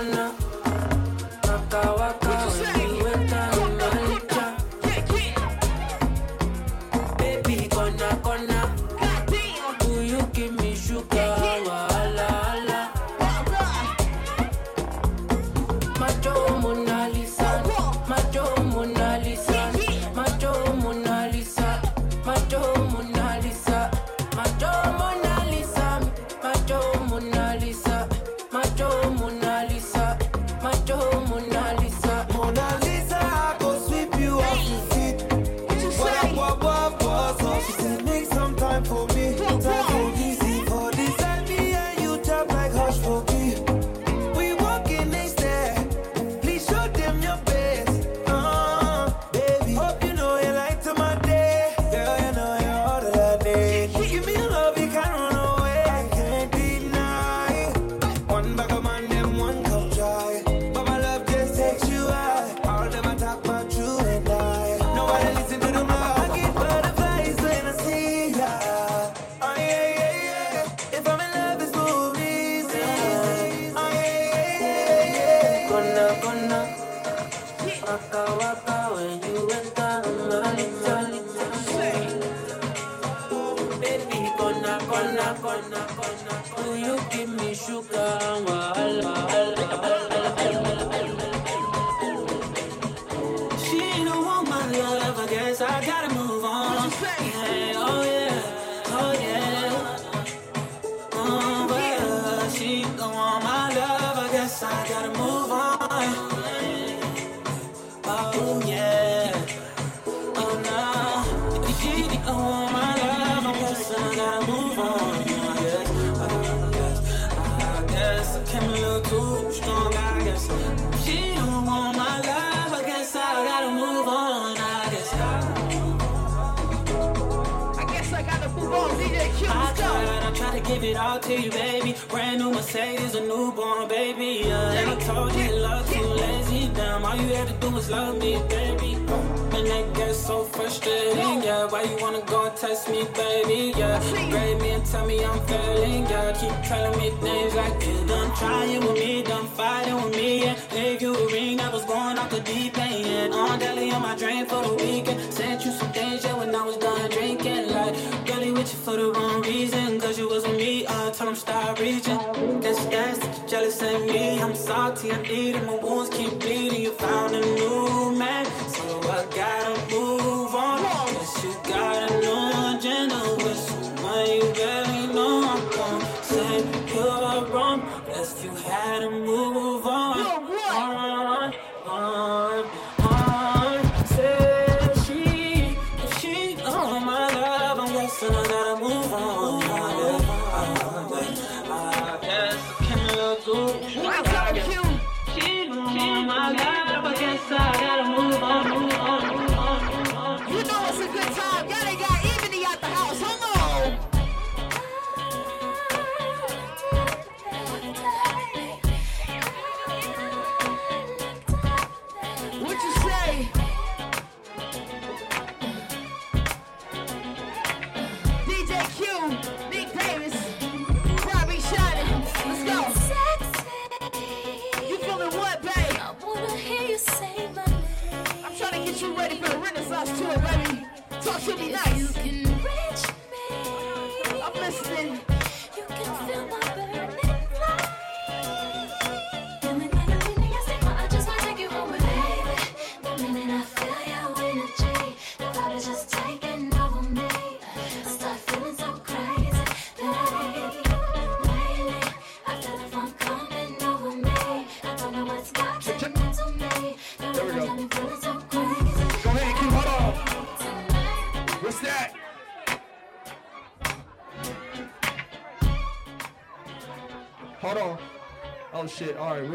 Corona. Waka waka. Give it all to you, baby. Brand new Mercedes, a newborn baby. Yeah, and I told you love too lazy. All you had to do was love me, baby. And that gets so frustrating, yeah. Why you wanna go and test me, baby? Yeah, grade me and tell me I'm failing, yeah. Keep telling me things like you done trying with me, done fighting with me, yeah. Gave you a ring that was going off the deep end. On daily on my drain for the weekend. Sent you some things, yeah, when I was done drinking. Like, girlie with you for the wrong reason. Cause you was with me, I told him stop reaching. Guess that's that jealous of me. I'm salty, I need it. My wounds keep bleeding. You found a new man, so I gotta move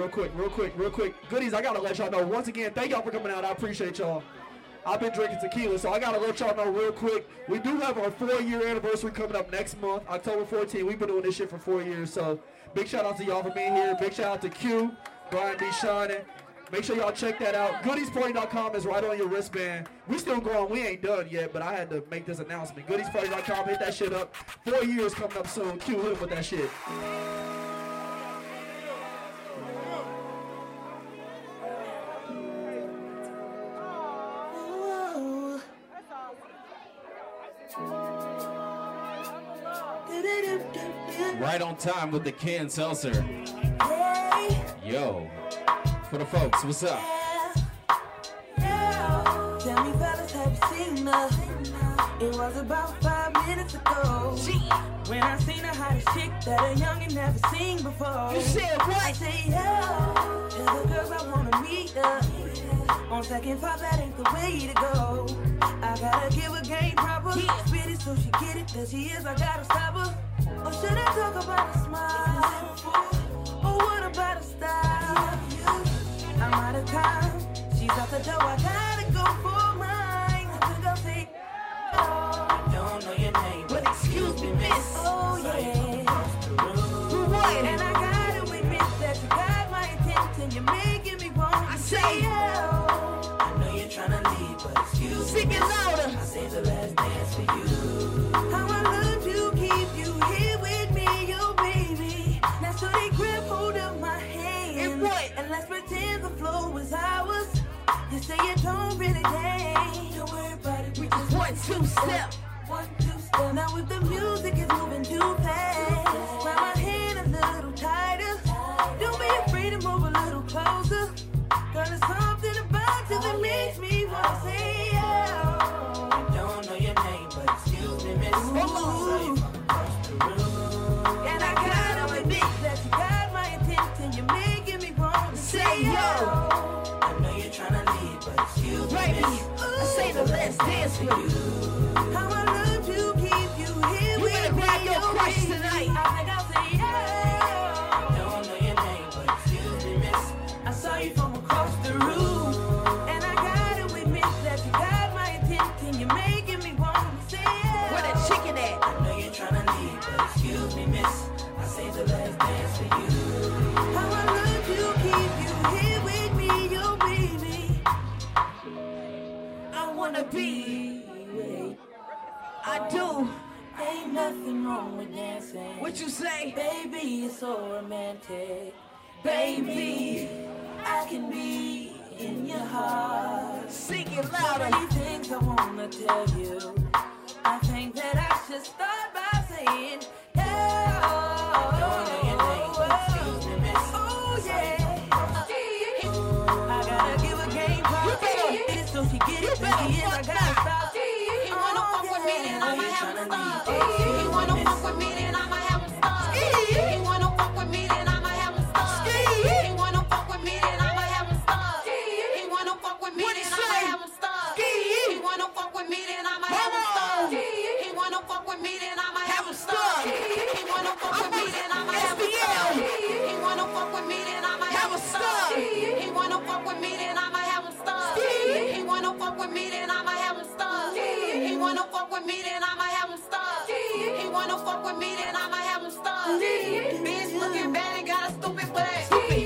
real quick, real quick, real quick. Goodies, I gotta let y'all know. Once again, thank y'all for coming out. I appreciate y'all. I've been drinking tequila, so I gotta let y'all know real quick. We do have our four-year anniversary coming up next month, October 14th. We've been doing this shit for four years, so big shout out to y'all for being here. Big shout out to Q, Brian B. Shining. Make sure y'all check that out. Goodiesparty.com is right on your wristband. We still going. We ain't done yet, but I had to make this announcement. Goodiesparty.com, hit that shit up. Four years coming up soon. Q, hit with that shit. Right on time with the can seltzer. Yo. For the folks, what's up? Tell me, fellas, have you seen her? It was about five minutes ago. When I seen the hottest chick that a youngin' never seen before. You said I what? say, yeah. Tell the girls I wanna meet her. On second thought, that ain't the way to go. I gotta give her game proper. Spit it so she get it. There she is, I gotta stop her. Or should I talk about a smile? Or what about a style? I'm out of time. She's out the door. I gotta go for mine. I took a seat. I don't know your name, But excuse me, miss. Oh yeah. What? And I gotta admit that you got my attention. You're making me want I to say- say oh. I know you're trying leave, but excuse me. Sing louder. I saved the last dance for you. How I love to keep you here with me, oh, baby. Now so they grip hold of my hand. And what? And let's pretend the flow is ours. They say you don't really dance. Don't worry about it. We just one, two step. One, two, step. Now if the music is moving too fast, grab my hand Baby. I say the let's dance with you. How I love to keep you here You with better me. grab your oh, crush tonight. I think I'll yeah. Don't know your name, but excuse me, miss. I saw you from across the room, and I gotta admit that you got my attention. You're making me wanna say yeah. Where chicken at? I know you're trying to leave, but excuse me, miss. I say the last dance for you. How I love wanna be. I do. Ain't nothing wrong with dancing. What you say? Baby, it's so romantic. Baby, I can be in your heart. Sing it louder. many things I wanna tell you. I think that I should start by saying, yeah. Don't know your name, but better- It is so she get it, then is, I gotta stop. He wanna Oh, fuck with me, then I'ma have him stop. He wanna fuck with me, then I'ma have him stop. He wanna fuck with me, then I'ma have him stop. He wanna fuck with me, then I'ma have him stop. He wanna fuck with me, What then he I'ma say? have him stop. He wanna fuck with me, then I'ma have him stop. He wanna fuck with me, then I'ma Have have him him stop. stop. He wanna fuck with me, then I'ma have him stop. He wanna fuck with me, then I'ma Have have him him stop. stop. He wanna fuck with me, then I'ma have him stop. He wanna fuck with me, then I'ma have him stop. He wanna fuck with me, then I'ma have him stop. He wanna fuck with me, then I'ma have him stop. Bitch looking bad and got a stupid butt. Jewelry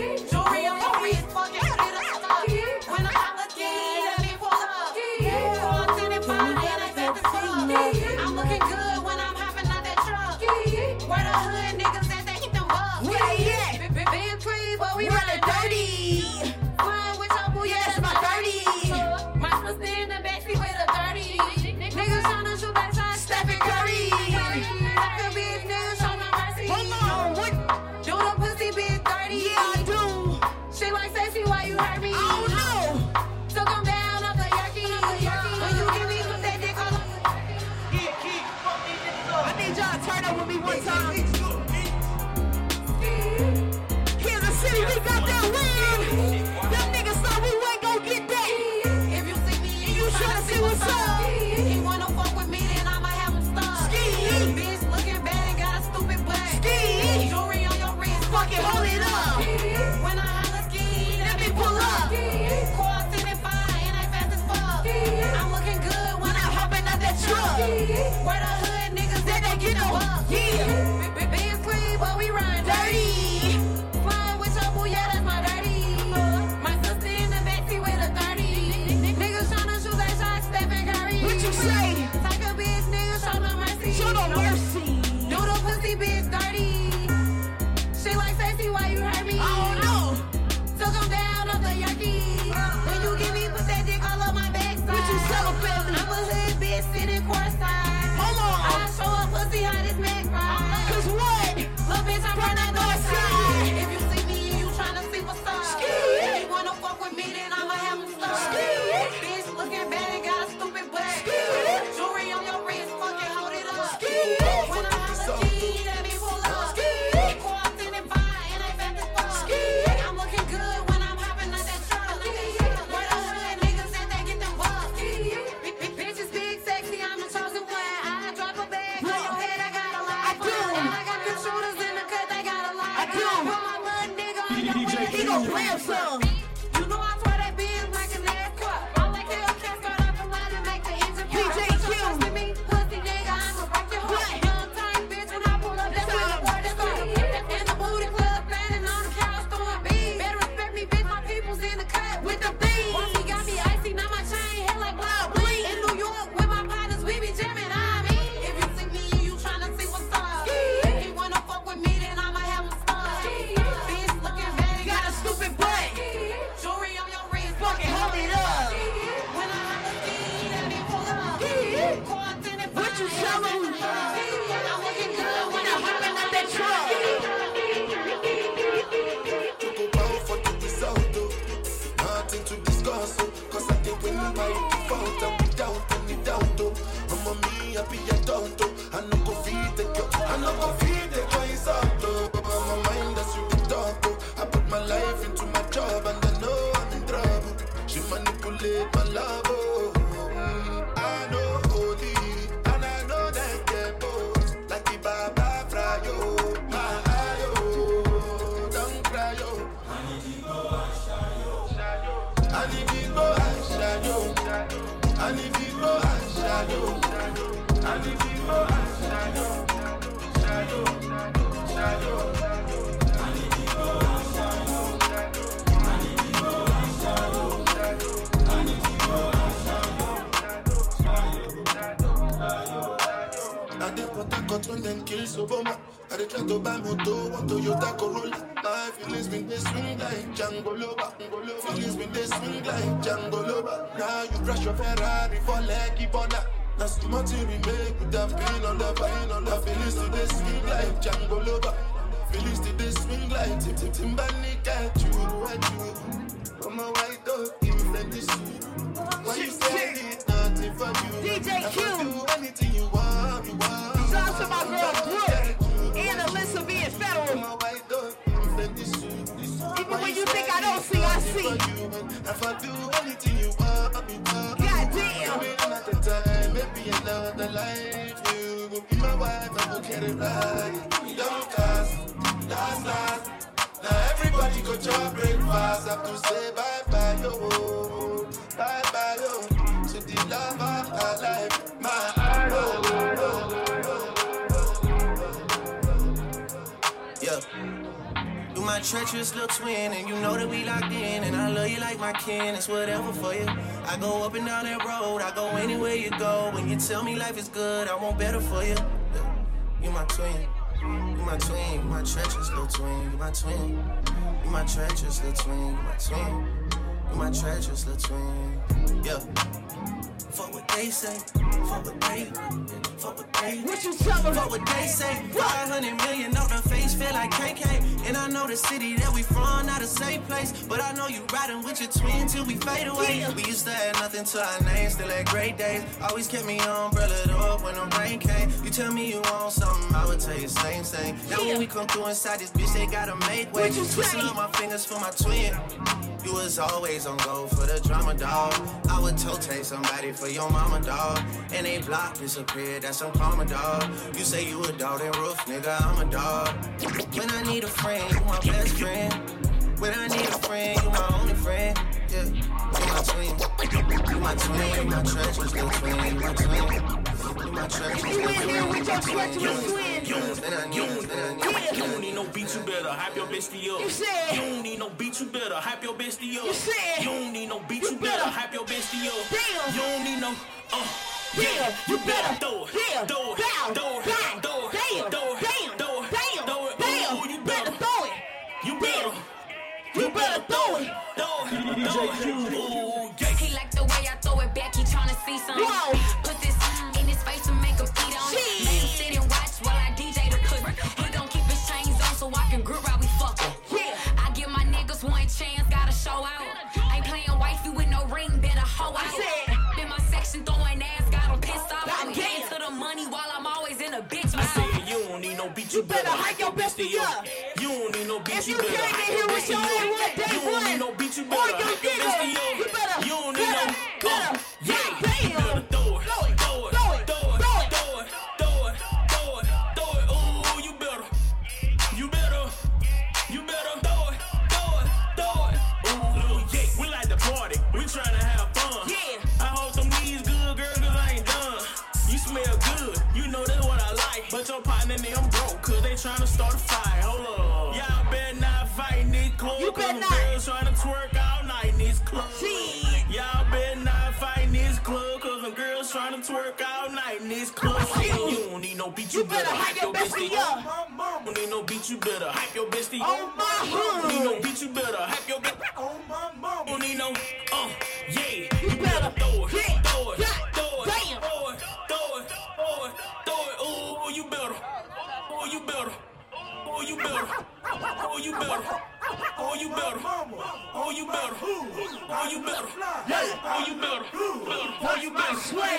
me one time. Obama. I dey try to buy moto, one Toyota Corolla. My feelings been they swing like Django Loba. Feelings been they swing like Django Loba. Now you crash your Ferrari for Lucky Bonda. Now so much you remake with that pain on the pain on the feelings to they swing like Django Loba. Feelings to they swing like Tim Tim Timbani at you, at you. I'm a white dog, even like this. Why you say I did nothing for you? DJ I Q. can do anything you want, you want. See, If I do anything you want, you want. Goddamn. Maybe another time, maybe another life. You will be my wife, I will get it right. We don't cast, last, last. Now everybody go to breakfast. Have to say bye bye, yo. My treacherous little twin, and you know that we locked in, and I love you like my kin. It's whatever for you. I go up and down that road, I go anywhere you go. When you tell me life is good, I want better for you. You my twin. You my twin, you my treacherous little twin, you my twin. You my treacherous little twin, you my twin. You my treacherous little twin. Yeah. They say, fuck what they, fuck what they. What you tell me? Fuck what they say. 500 million on the face, feel like KK. And I know the city that we from, not a safe place. But I know you riding with your twin till we fade away. We used to have nothing to our name, still had great days. Always kept me umbrellaed up when the rain came. You tell me you want something, I would tell you same thing. Now when we come through inside this bitch, they gotta make way. Twisting up my fingers for my twin. You was always on go for the drama, dog. I would toe take somebody for your mama, dog. And they block disappeared, that's some karma, dog. You say you a dog, then roof, nigga, I'm a dog. When I need a friend, you my best friend. When I need a friend, you my only friend. Yeah, you my twin. You my twin, my treacherous little twin. My twin. You You in here with your treacherous twin. twin. Then I need, then I need. You don't need no beat, you better hype your bestie up. You said- You don't need no beat, you better hype your bestie up. You said- You don't need no beat, You better hype your bestie up. Damn. You don't need no, uh. Yeah, you better. throw it, throw it, bow, throw it, bang, throw it, better hike your best to you. You don't need no beat, you better with your best day you. You don't need no beat, you better hike your cause they start a fight. Hold up. Y'all better not fight in this club. You better not. girls tryna twerk all night in. Shit. Y'all better not fight in club, cause them girls tryna twerk all night in this club. Oh, shit. You don't need no beat, you, You better hype your bestie oh, up. Don't need no beat, you better hype your bestie On oh, my need no beat, you better hype your bestie don't need no, you better. Oh, you better. Oh, you better. Oh, you better. Oh, you better. Yeah. Oh, you better. Oh, you better.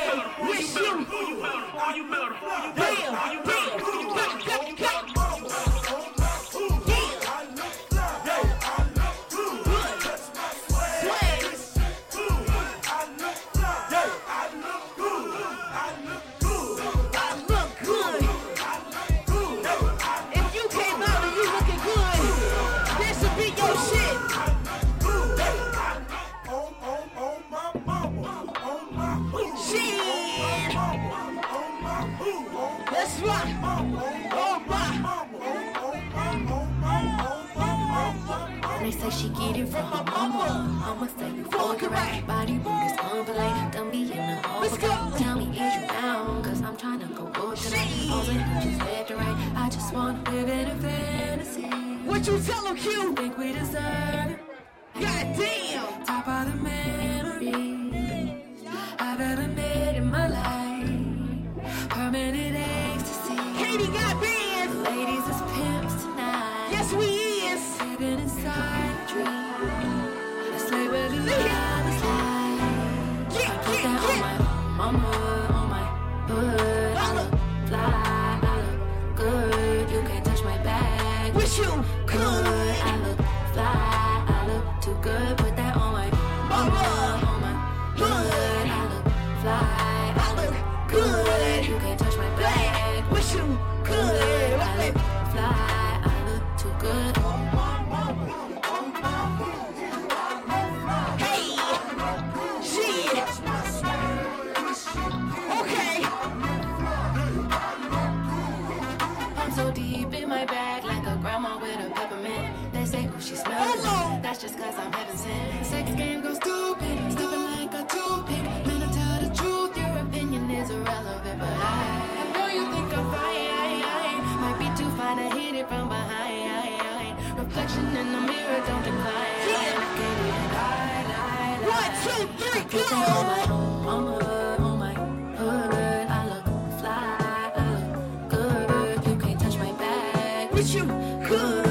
my like a grandma with a peppermint. They say, oh, she smells. That's just cause I'm heaven sent. Sex game goes stupid, stupid like a toothpick. Man, I tell the truth, your opinion is irrelevant, but I, I know you think I'm fine. Might be too fine to hit it from behind. Reflection in the mirror, don't decline. One, two, three, go! you could.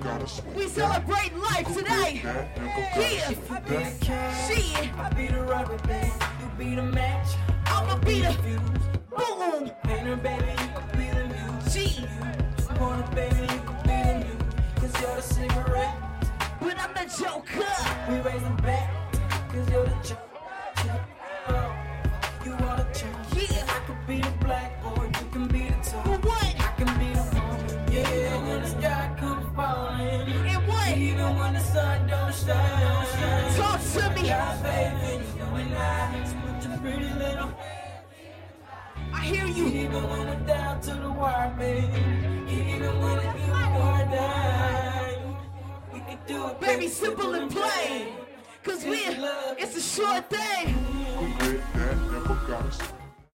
Gotta sweat. We celebrate life today. That never gotta Yeah. Shit. I be the rubber band, you be the match. I'ma be the Fuse. boom. Painter, baby, you could be the muse. G. Wanna, baby, you could be the muse. Cause you're the cigarette. But I'm the joker. We back. Cause you're the ch- Talk to me. I. Hear you. Even when we're down to the wire, baby. Even when it's you or die. We can do it, Baby, simple and plain. Cause we, it's a short thing.